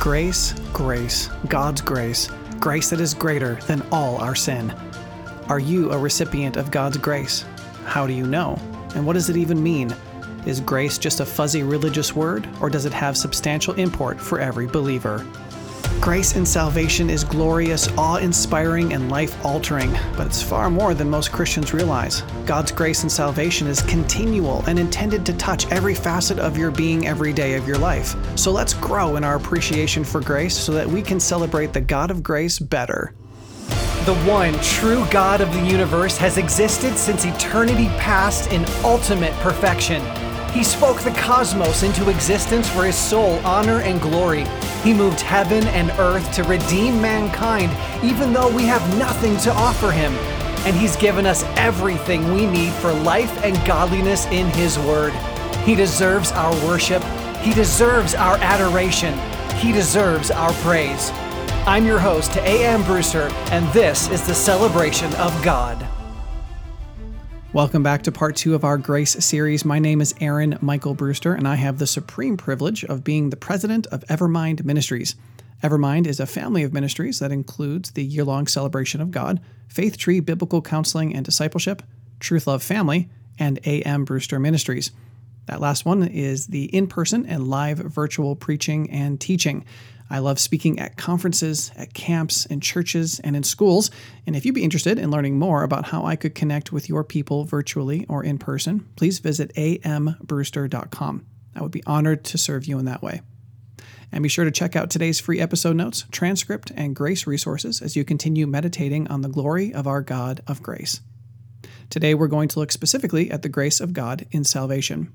Grace, grace, God's grace, grace that is greater than all our sin. Are you a recipient of God's grace? How do you know? And what does it even mean? Is grace just a fuzzy religious word, or does it have substantial import for every believer? Grace and salvation is glorious, awe inspiring, and life altering, but it's far more than most Christians realize. God's grace and salvation is continual and intended to touch every facet of your being every day of your life. So let's grow in our appreciation for grace so that we can celebrate the God of grace better. The one true God of the universe has existed since eternity past in ultimate perfection. He spoke the cosmos into existence for his sole honor and glory. He moved heaven and earth to redeem mankind, even though we have nothing to offer him. And he's given us everything we need for life and godliness in his word. He deserves our worship. He deserves our adoration. He deserves our praise. I'm your host, A.M. Brewster, and this is the celebration of God. Welcome back to part two of our Grace series. My name is Aaron Michael Brewster, and I have the supreme privilege of being the president of Evermind Ministries. Evermind is a family of ministries that includes the year long celebration of God, Faith Tree Biblical Counseling and Discipleship, Truth Love Family, and A.M. Brewster Ministries. That last one is the in person and live virtual preaching and teaching. I love speaking at conferences, at camps, in churches, and in schools. And if you'd be interested in learning more about how I could connect with your people virtually or in person, please visit ambrewster.com. I would be honored to serve you in that way. And be sure to check out today's free episode notes, transcript, and grace resources as you continue meditating on the glory of our God of grace. Today, we're going to look specifically at the grace of God in salvation.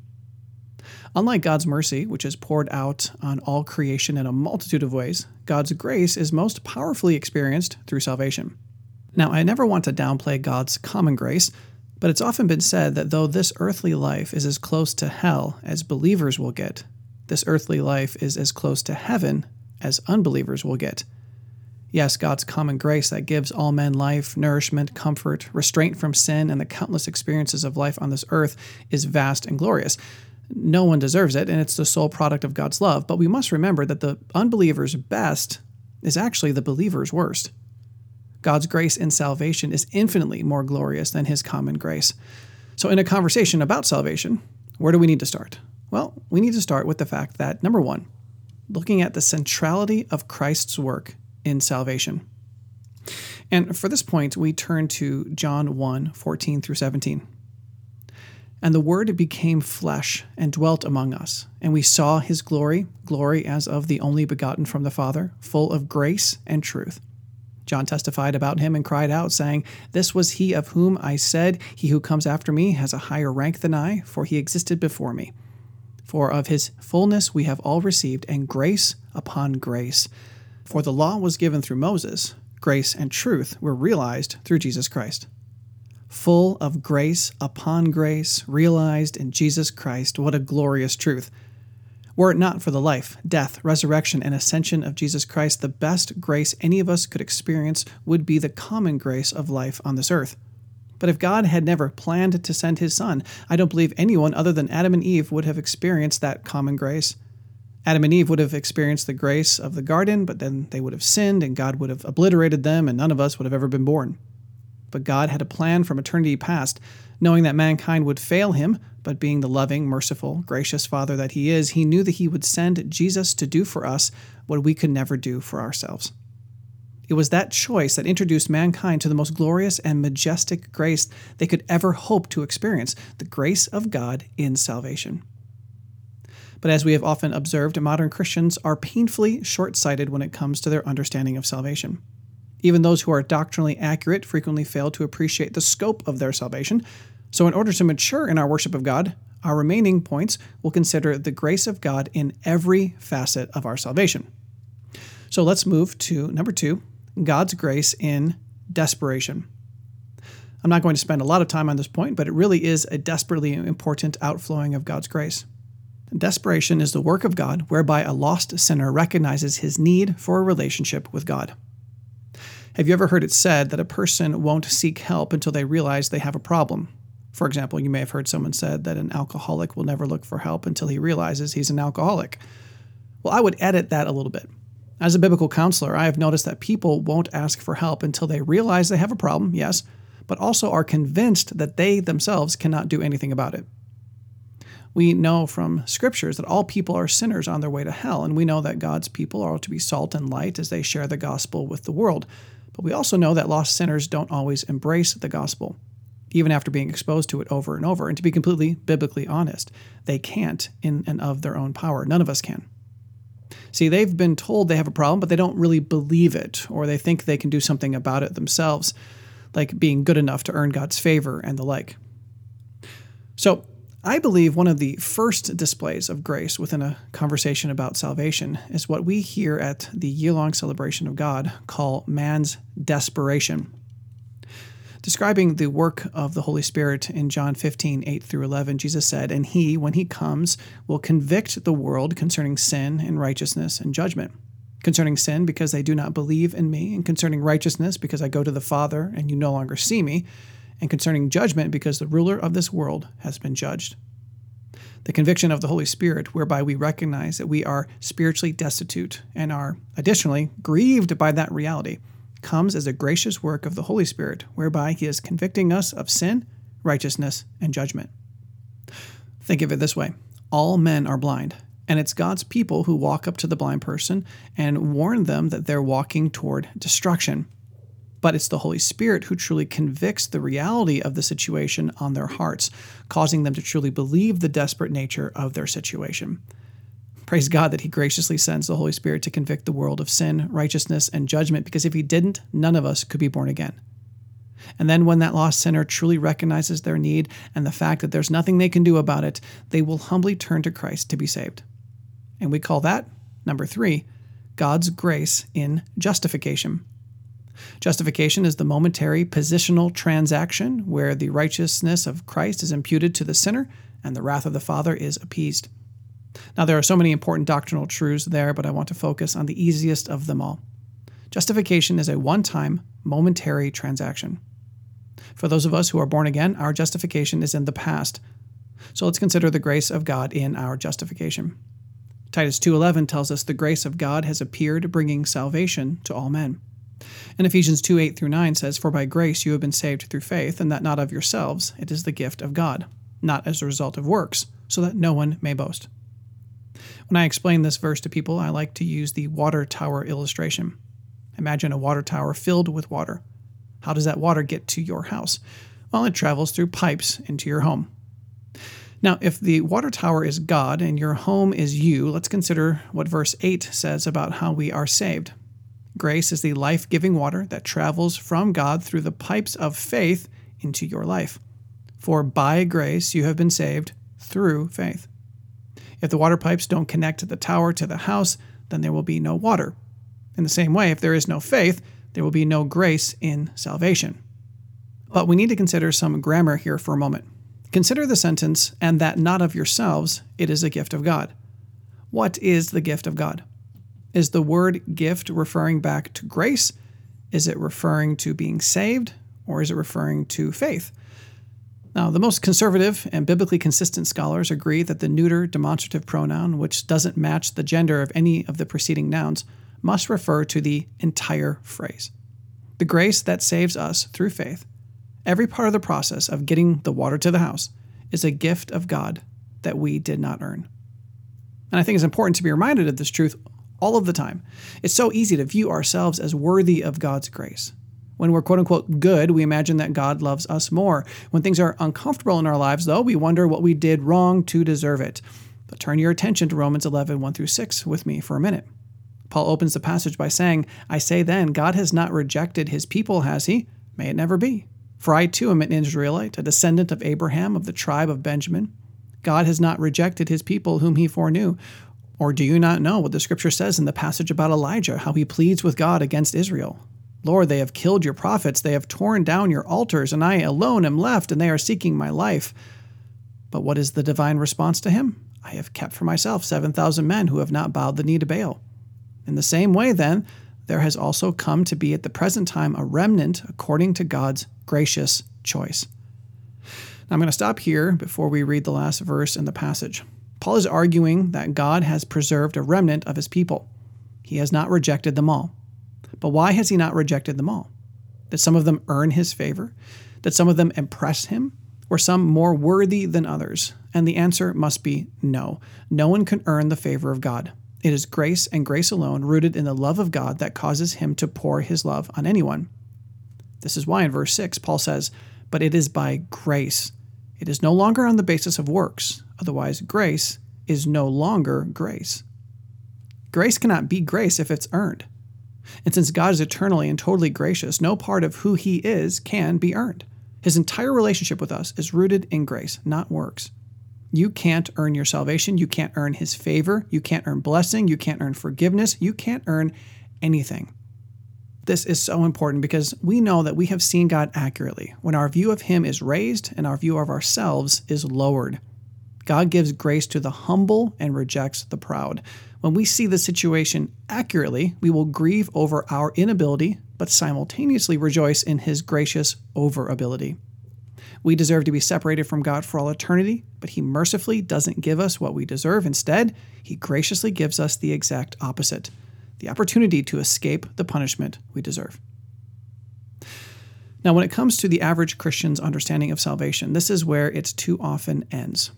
Unlike God's mercy, which is poured out on all creation in a multitude of ways, God's grace is most powerfully experienced through salvation. Now, I never want to downplay God's common grace, but it's often been said that though this earthly life is as close to hell as believers will get, this earthly life is as close to heaven as unbelievers will get. Yes, God's common grace that gives all men life, nourishment, comfort, restraint from sin, and the countless experiences of life on this earth is vast and glorious. No one deserves it, and it's the sole product of God's love. But we must remember that the unbeliever's best is actually the believer's worst. God's grace in salvation is infinitely more glorious than his common grace. So, in a conversation about salvation, where do we need to start? Well, we need to start with the fact that, number one, looking at the centrality of Christ's work in salvation. And for this point, we turn to John 1 14 through 17. And the Word became flesh and dwelt among us, and we saw his glory, glory as of the only begotten from the Father, full of grace and truth. John testified about him and cried out, saying, This was he of whom I said, He who comes after me has a higher rank than I, for he existed before me. For of his fullness we have all received, and grace upon grace. For the law was given through Moses, grace and truth were realized through Jesus Christ full of grace upon grace, realized in Jesus Christ. What a glorious truth! Were it not for the life, death, resurrection, and ascension of Jesus Christ, the best grace any of us could experience would be the common grace of life on this earth. But if God had never planned to send his Son, I don't believe anyone other than Adam and Eve would have experienced that common grace. Adam and Eve would have experienced the grace of the garden, but then they would have sinned and God would have obliterated them, and none of us would have ever been born but God had a plan from eternity past, knowing that mankind would fail him, but being the loving, merciful, gracious Father that he is, he knew that he would send Jesus to do for us what we could never do for ourselves. It was that choice that introduced mankind to the most glorious and majestic grace they could ever hope to experience the grace of God in salvation. But as we have often observed, modern Christians are painfully short sighted when it comes to their understanding of salvation. Even those who are doctrinally accurate frequently fail to appreciate the scope of their salvation. So, in order to mature in our worship of God, our remaining points will consider the grace of God in every facet of our salvation. So, let's move to number two God's grace in desperation. I'm not going to spend a lot of time on this point, but it really is a desperately important outflowing of God's grace. Desperation is the work of God whereby a lost sinner recognizes his need for a relationship with God. Have you ever heard it said that a person won't seek help until they realize they have a problem? For example, you may have heard someone said that an alcoholic will never look for help until he realizes he's an alcoholic. Well, I would edit that a little bit. As a biblical counselor, I have noticed that people won't ask for help until they realize they have a problem, yes, but also are convinced that they themselves cannot do anything about it. We know from scriptures that all people are sinners on their way to hell, and we know that God's people are to be salt and light as they share the gospel with the world. But we also know that lost sinners don't always embrace the gospel, even after being exposed to it over and over. And to be completely biblically honest, they can't in and of their own power. None of us can. See, they've been told they have a problem, but they don't really believe it, or they think they can do something about it themselves, like being good enough to earn God's favor and the like. So, I believe one of the first displays of grace within a conversation about salvation is what we here at the year long celebration of God call man's desperation. Describing the work of the Holy Spirit in John 15, 8 through 11, Jesus said, And he, when he comes, will convict the world concerning sin and righteousness and judgment. Concerning sin, because they do not believe in me, and concerning righteousness, because I go to the Father and you no longer see me and concerning judgment because the ruler of this world has been judged. The conviction of the Holy Spirit, whereby we recognize that we are spiritually destitute and are additionally grieved by that reality, comes as a gracious work of the Holy Spirit, whereby He is convicting us of sin, righteousness, and judgment. Think of it this way all men are blind, and it's God's people who walk up to the blind person and warn them that they're walking toward destruction but it's the Holy Spirit who truly convicts the reality of the situation on their hearts, causing them to truly believe the desperate nature of their situation. Praise God that He graciously sends the Holy Spirit to convict the world of sin, righteousness, and judgment, because if He didn't, none of us could be born again. And then, when that lost sinner truly recognizes their need and the fact that there's nothing they can do about it, they will humbly turn to Christ to be saved. And we call that, number three, God's grace in justification. Justification is the momentary positional transaction where the righteousness of Christ is imputed to the sinner and the wrath of the Father is appeased. Now, there are so many important doctrinal truths there, but I want to focus on the easiest of them all. Justification is a one time, momentary transaction. For those of us who are born again, our justification is in the past. So let's consider the grace of God in our justification. Titus 2:11 tells us the grace of God has appeared bringing salvation to all men. And Ephesians 2 8 through 9 says, For by grace you have been saved through faith, and that not of yourselves, it is the gift of God, not as a result of works, so that no one may boast. When I explain this verse to people, I like to use the water tower illustration. Imagine a water tower filled with water. How does that water get to your house? Well, it travels through pipes into your home. Now, if the water tower is God and your home is you, let's consider what verse 8 says about how we are saved. Grace is the life giving water that travels from God through the pipes of faith into your life. For by grace you have been saved through faith. If the water pipes don't connect the tower to the house, then there will be no water. In the same way, if there is no faith, there will be no grace in salvation. But we need to consider some grammar here for a moment. Consider the sentence, and that not of yourselves, it is a gift of God. What is the gift of God? Is the word gift referring back to grace? Is it referring to being saved? Or is it referring to faith? Now, the most conservative and biblically consistent scholars agree that the neuter demonstrative pronoun, which doesn't match the gender of any of the preceding nouns, must refer to the entire phrase. The grace that saves us through faith, every part of the process of getting the water to the house, is a gift of God that we did not earn. And I think it's important to be reminded of this truth all of the time. It's so easy to view ourselves as worthy of God's grace. When we're quote unquote good, we imagine that God loves us more. When things are uncomfortable in our lives, though, we wonder what we did wrong to deserve it. But turn your attention to Romans 11, 1 through 6 with me for a minute. Paul opens the passage by saying, I say then, God has not rejected his people, has he? May it never be. For I too am an Israelite, a descendant of Abraham of the tribe of Benjamin. God has not rejected his people whom he foreknew. Or do you not know what the scripture says in the passage about Elijah, how he pleads with God against Israel? Lord, they have killed your prophets, they have torn down your altars, and I alone am left, and they are seeking my life. But what is the divine response to him? I have kept for myself 7,000 men who have not bowed the knee to Baal. In the same way, then, there has also come to be at the present time a remnant according to God's gracious choice. Now, I'm going to stop here before we read the last verse in the passage. Paul is arguing that God has preserved a remnant of his people. he has not rejected them all. But why has he not rejected them all? Did some of them earn his favor? Did some of them impress him? Were some more worthy than others? And the answer must be no. No one can earn the favor of God. It is grace and grace alone, rooted in the love of God, that causes him to pour his love on anyone. This is why in verse 6, Paul says, But it is by grace. It is no longer on the basis of works. Otherwise, grace is no longer grace. Grace cannot be grace if it's earned. And since God is eternally and totally gracious, no part of who he is can be earned. His entire relationship with us is rooted in grace, not works. You can't earn your salvation. You can't earn his favor. You can't earn blessing. You can't earn forgiveness. You can't earn anything. This is so important because we know that we have seen God accurately when our view of him is raised and our view of ourselves is lowered. God gives grace to the humble and rejects the proud. When we see the situation accurately, we will grieve over our inability but simultaneously rejoice in his gracious overability. We deserve to be separated from God for all eternity, but he mercifully doesn't give us what we deserve. Instead, he graciously gives us the exact opposite the opportunity to escape the punishment we deserve. Now, when it comes to the average Christian's understanding of salvation, this is where it too often ends.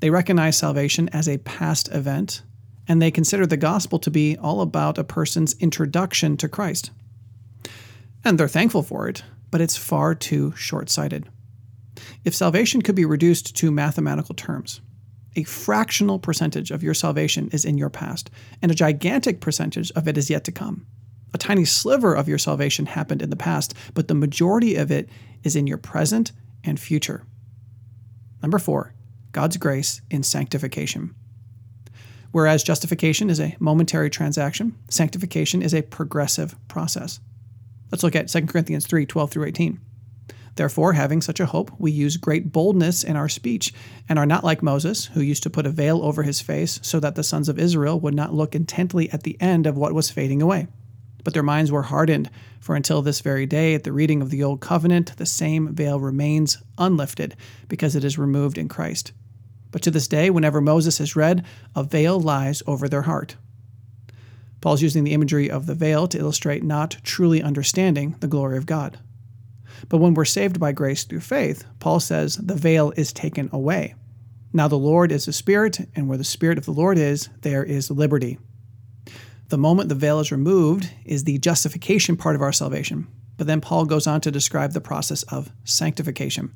They recognize salvation as a past event, and they consider the gospel to be all about a person's introduction to Christ. And they're thankful for it, but it's far too short sighted. If salvation could be reduced to mathematical terms, a fractional percentage of your salvation is in your past, and a gigantic percentage of it is yet to come. A tiny sliver of your salvation happened in the past, but the majority of it is in your present and future. Number four, God's grace in sanctification. Whereas justification is a momentary transaction, sanctification is a progressive process. Let's look at 2 Corinthians 3 12 through 18. Therefore, having such a hope, we use great boldness in our speech, and are not like Moses, who used to put a veil over his face so that the sons of Israel would not look intently at the end of what was fading away. But their minds were hardened, for until this very day, at the reading of the Old Covenant, the same veil remains unlifted, because it is removed in Christ. But to this day, whenever Moses is read, a veil lies over their heart. Paul's using the imagery of the veil to illustrate not truly understanding the glory of God. But when we're saved by grace through faith, Paul says the veil is taken away. Now the Lord is a spirit, and where the spirit of the Lord is, there is liberty. The moment the veil is removed is the justification part of our salvation. But then Paul goes on to describe the process of sanctification.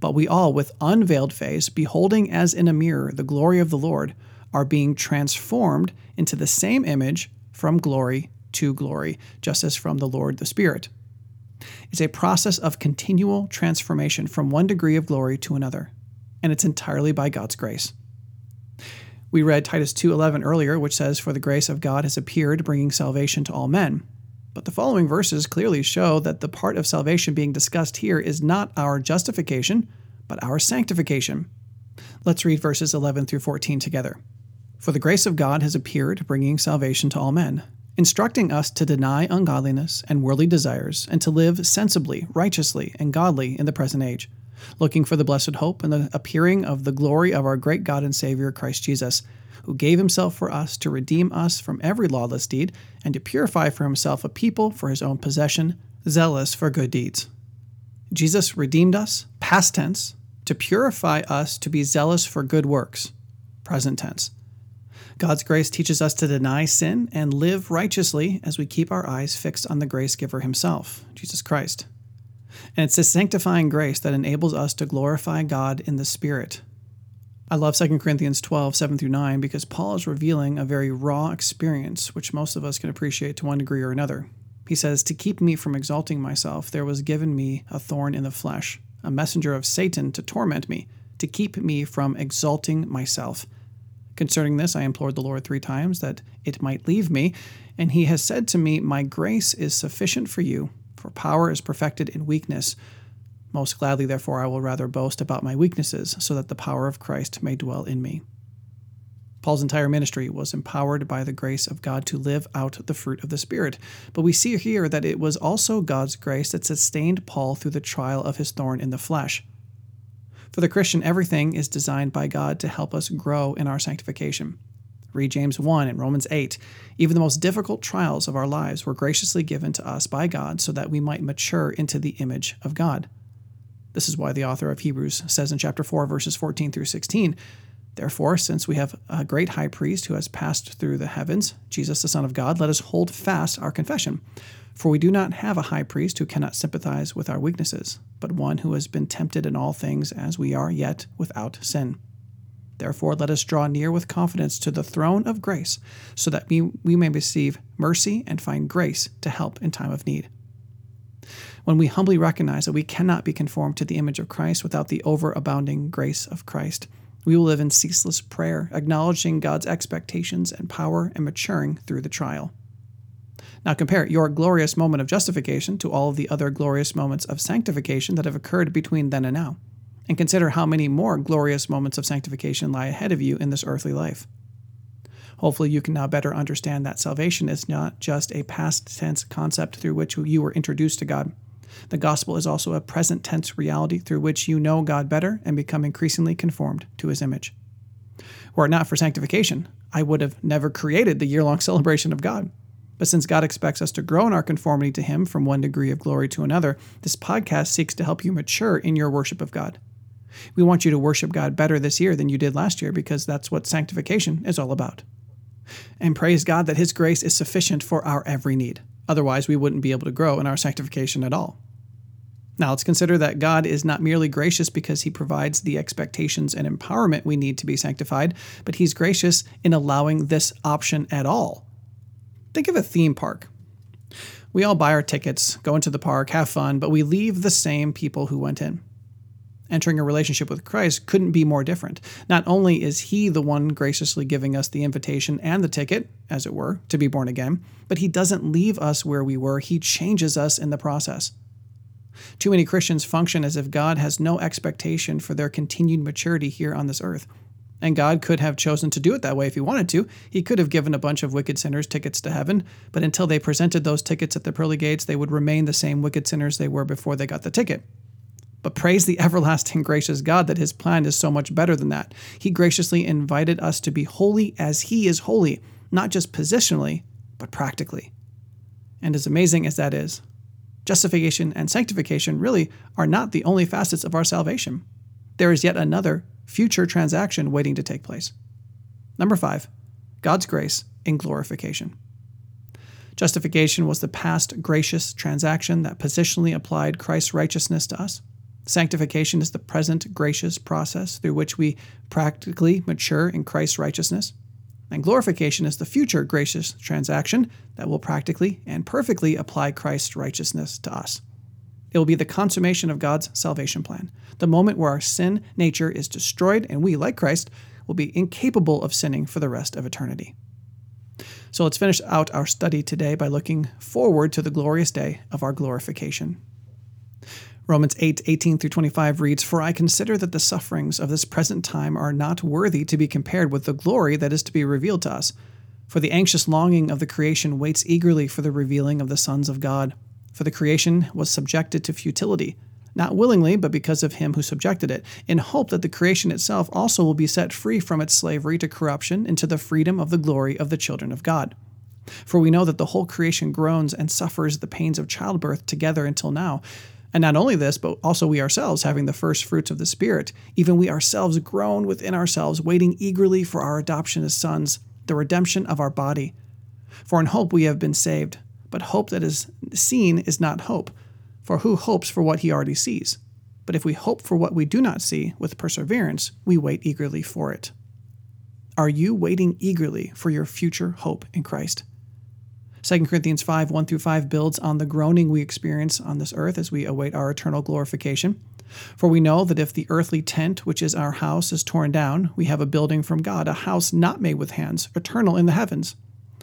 But we all, with unveiled face, beholding as in a mirror the glory of the Lord, are being transformed into the same image from glory to glory, just as from the Lord the Spirit. It's a process of continual transformation from one degree of glory to another, and it's entirely by God's grace. We read Titus 2:11 earlier, which says for the grace of God has appeared bringing salvation to all men. But the following verses clearly show that the part of salvation being discussed here is not our justification, but our sanctification. Let's read verses 11 through 14 together. For the grace of God has appeared, bringing salvation to all men, instructing us to deny ungodliness and worldly desires, and to live sensibly, righteously, and godly in the present age, looking for the blessed hope and the appearing of the glory of our great God and Savior, Christ Jesus, who gave himself for us to redeem us from every lawless deed, and to purify for himself a people for his own possession, zealous for good deeds. Jesus redeemed us, past tense, to purify us to be zealous for good works, present tense. God's grace teaches us to deny sin and live righteously as we keep our eyes fixed on the grace giver himself, Jesus Christ. And it's this sanctifying grace that enables us to glorify God in the Spirit. I love 2 Corinthians 12, 7 through 9, because Paul is revealing a very raw experience, which most of us can appreciate to one degree or another. He says, To keep me from exalting myself, there was given me a thorn in the flesh, a messenger of Satan to torment me, to keep me from exalting myself. Concerning this, I implored the Lord three times that it might leave me, and he has said to me, My grace is sufficient for you, for power is perfected in weakness. Most gladly, therefore, I will rather boast about my weaknesses, so that the power of Christ may dwell in me. Paul's entire ministry was empowered by the grace of God to live out the fruit of the Spirit. But we see here that it was also God's grace that sustained Paul through the trial of his thorn in the flesh. For the Christian, everything is designed by God to help us grow in our sanctification. Read James 1 and Romans 8. Even the most difficult trials of our lives were graciously given to us by God so that we might mature into the image of God. This is why the author of Hebrews says in chapter 4, verses 14 through 16 Therefore, since we have a great high priest who has passed through the heavens, Jesus, the Son of God, let us hold fast our confession. For we do not have a high priest who cannot sympathize with our weaknesses, but one who has been tempted in all things as we are, yet without sin. Therefore, let us draw near with confidence to the throne of grace, so that we, we may receive mercy and find grace to help in time of need. When we humbly recognize that we cannot be conformed to the image of Christ without the overabounding grace of Christ, we will live in ceaseless prayer, acknowledging God's expectations and power and maturing through the trial. Now compare your glorious moment of justification to all of the other glorious moments of sanctification that have occurred between then and now and consider how many more glorious moments of sanctification lie ahead of you in this earthly life. Hopefully, you can now better understand that salvation is not just a past tense concept through which you were introduced to God. The gospel is also a present tense reality through which you know God better and become increasingly conformed to his image. Were it not for sanctification, I would have never created the year long celebration of God. But since God expects us to grow in our conformity to Him from one degree of glory to another, this podcast seeks to help you mature in your worship of God. We want you to worship God better this year than you did last year because that's what sanctification is all about. And praise God that His grace is sufficient for our every need. Otherwise, we wouldn't be able to grow in our sanctification at all. Now, let's consider that God is not merely gracious because He provides the expectations and empowerment we need to be sanctified, but He's gracious in allowing this option at all. Think of a theme park. We all buy our tickets, go into the park, have fun, but we leave the same people who went in entering a relationship with Christ couldn't be more different. Not only is He the one graciously giving us the invitation and the ticket, as it were, to be born again, but He doesn't leave us where we were, He changes us in the process. Too many Christians function as if God has no expectation for their continued maturity here on this earth. And God could have chosen to do it that way if He wanted to. He could have given a bunch of wicked sinners tickets to heaven, but until they presented those tickets at the pearly gates, they would remain the same wicked sinners they were before they got the ticket. But praise the everlasting gracious God that his plan is so much better than that. He graciously invited us to be holy as he is holy, not just positionally, but practically. And as amazing as that is, justification and sanctification really are not the only facets of our salvation. There is yet another future transaction waiting to take place. Number five, God's grace in glorification. Justification was the past gracious transaction that positionally applied Christ's righteousness to us. Sanctification is the present gracious process through which we practically mature in Christ's righteousness. And glorification is the future gracious transaction that will practically and perfectly apply Christ's righteousness to us. It will be the consummation of God's salvation plan, the moment where our sin nature is destroyed and we, like Christ, will be incapable of sinning for the rest of eternity. So let's finish out our study today by looking forward to the glorious day of our glorification. Romans 8, 18 through 25 reads, For I consider that the sufferings of this present time are not worthy to be compared with the glory that is to be revealed to us. For the anxious longing of the creation waits eagerly for the revealing of the sons of God. For the creation was subjected to futility, not willingly, but because of him who subjected it, in hope that the creation itself also will be set free from its slavery to corruption into the freedom of the glory of the children of God. For we know that the whole creation groans and suffers the pains of childbirth together until now. And not only this, but also we ourselves, having the first fruits of the Spirit, even we ourselves groan within ourselves, waiting eagerly for our adoption as sons, the redemption of our body. For in hope we have been saved. But hope that is seen is not hope. For who hopes for what he already sees? But if we hope for what we do not see, with perseverance, we wait eagerly for it. Are you waiting eagerly for your future hope in Christ? 2 Corinthians 5 1 through 5 builds on the groaning we experience on this earth as we await our eternal glorification. For we know that if the earthly tent, which is our house, is torn down, we have a building from God, a house not made with hands, eternal in the heavens.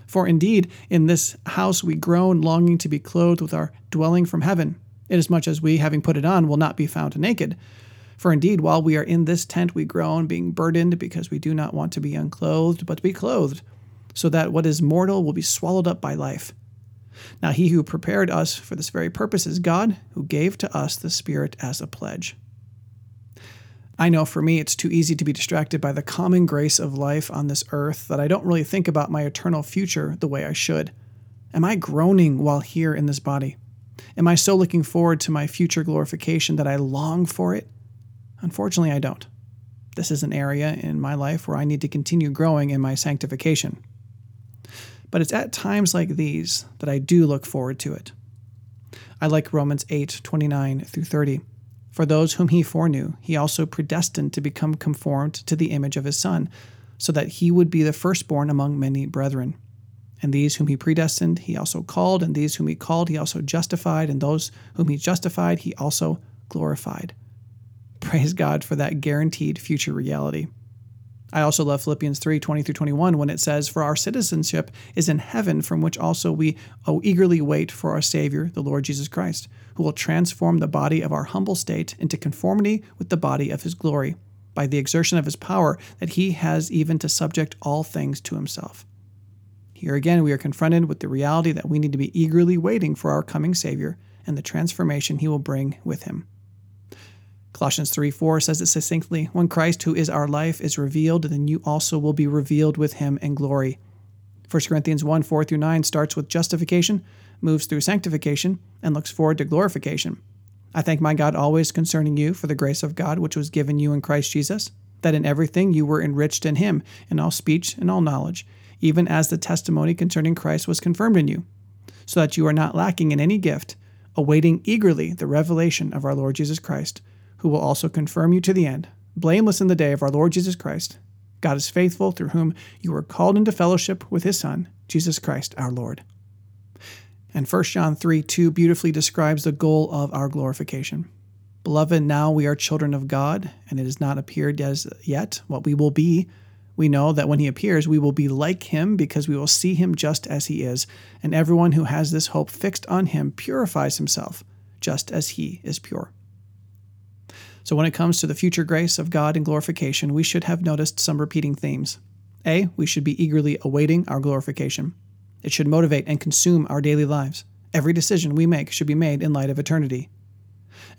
For indeed, in this house we groan, longing to be clothed with our dwelling from heaven, inasmuch as we, having put it on, will not be found naked. For indeed, while we are in this tent, we groan, being burdened, because we do not want to be unclothed, but to be clothed so that what is mortal will be swallowed up by life. Now, he who prepared us for this very purpose is God, who gave to us the Spirit as a pledge. I know for me, it's too easy to be distracted by the common grace of life on this earth that I don't really think about my eternal future the way I should. Am I groaning while here in this body? Am I so looking forward to my future glorification that I long for it? Unfortunately, I don't. This is an area in my life where I need to continue growing in my sanctification. But it's at times like these that I do look forward to it. I like Romans 8 29 through 30. For those whom he foreknew, he also predestined to become conformed to the image of his Son, so that he would be the firstborn among many brethren. And these whom he predestined, he also called, and these whom he called, he also justified, and those whom he justified, he also glorified. Praise God for that guaranteed future reality. I also love Philippians 3 20 through 21 when it says, For our citizenship is in heaven, from which also we oh, eagerly wait for our Savior, the Lord Jesus Christ, who will transform the body of our humble state into conformity with the body of his glory, by the exertion of his power, that he has even to subject all things to himself. Here again, we are confronted with the reality that we need to be eagerly waiting for our coming Savior and the transformation he will bring with him. Colossians 3 4 says it succinctly When Christ, who is our life, is revealed, then you also will be revealed with him in glory. 1 Corinthians 1 4 through 9 starts with justification, moves through sanctification, and looks forward to glorification. I thank my God always concerning you for the grace of God which was given you in Christ Jesus, that in everything you were enriched in him, in all speech and all knowledge, even as the testimony concerning Christ was confirmed in you, so that you are not lacking in any gift, awaiting eagerly the revelation of our Lord Jesus Christ who will also confirm you to the end, blameless in the day of our Lord Jesus Christ. God is faithful, through whom you were called into fellowship with his Son, Jesus Christ our Lord. And 1 John 3 2 beautifully describes the goal of our glorification. Beloved, now we are children of God, and it has not appeared as yet what we will be. We know that when he appears, we will be like him because we will see him just as he is, and everyone who has this hope fixed on him purifies himself, just as he is pure. So, when it comes to the future grace of God and glorification, we should have noticed some repeating themes. A, we should be eagerly awaiting our glorification. It should motivate and consume our daily lives. Every decision we make should be made in light of eternity.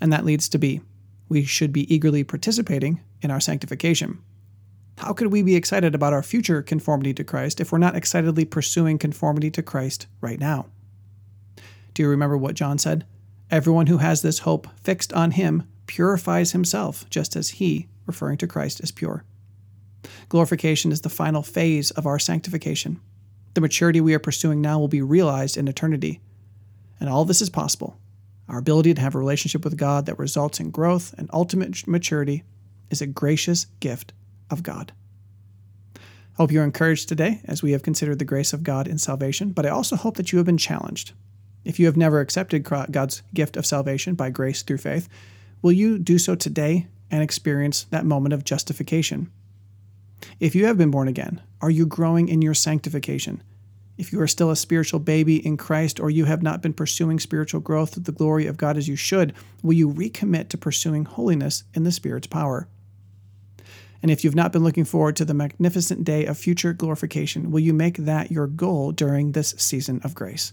And that leads to B, we should be eagerly participating in our sanctification. How could we be excited about our future conformity to Christ if we're not excitedly pursuing conformity to Christ right now? Do you remember what John said? Everyone who has this hope fixed on him purifies himself, just as he, referring to Christ, is pure. Glorification is the final phase of our sanctification. The maturity we are pursuing now will be realized in eternity. And all this is possible. Our ability to have a relationship with God that results in growth and ultimate maturity is a gracious gift of God. I hope you're encouraged today as we have considered the grace of God in salvation, but I also hope that you have been challenged. If you have never accepted God's gift of salvation by grace through faith, Will you do so today and experience that moment of justification? If you have been born again, are you growing in your sanctification? If you are still a spiritual baby in Christ or you have not been pursuing spiritual growth with the glory of God as you should, will you recommit to pursuing holiness in the Spirit's power? And if you've not been looking forward to the magnificent day of future glorification, will you make that your goal during this season of grace?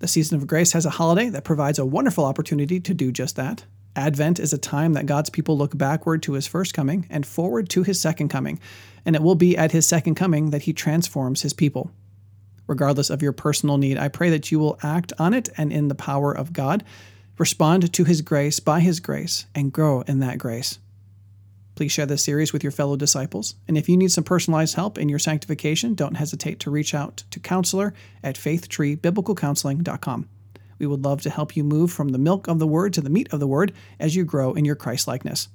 The season of grace has a holiday that provides a wonderful opportunity to do just that. Advent is a time that God's people look backward to his first coming and forward to his second coming, and it will be at his second coming that he transforms his people. Regardless of your personal need, I pray that you will act on it and in the power of God, respond to his grace by his grace, and grow in that grace. Please share this series with your fellow disciples. And if you need some personalized help in your sanctification, don't hesitate to reach out to counselor at faithtreebiblicalcounseling.com. We would love to help you move from the milk of the word to the meat of the word as you grow in your Christ likeness.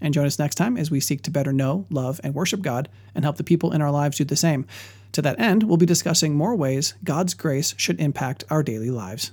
And join us next time as we seek to better know, love, and worship God and help the people in our lives do the same. To that end, we'll be discussing more ways God's grace should impact our daily lives.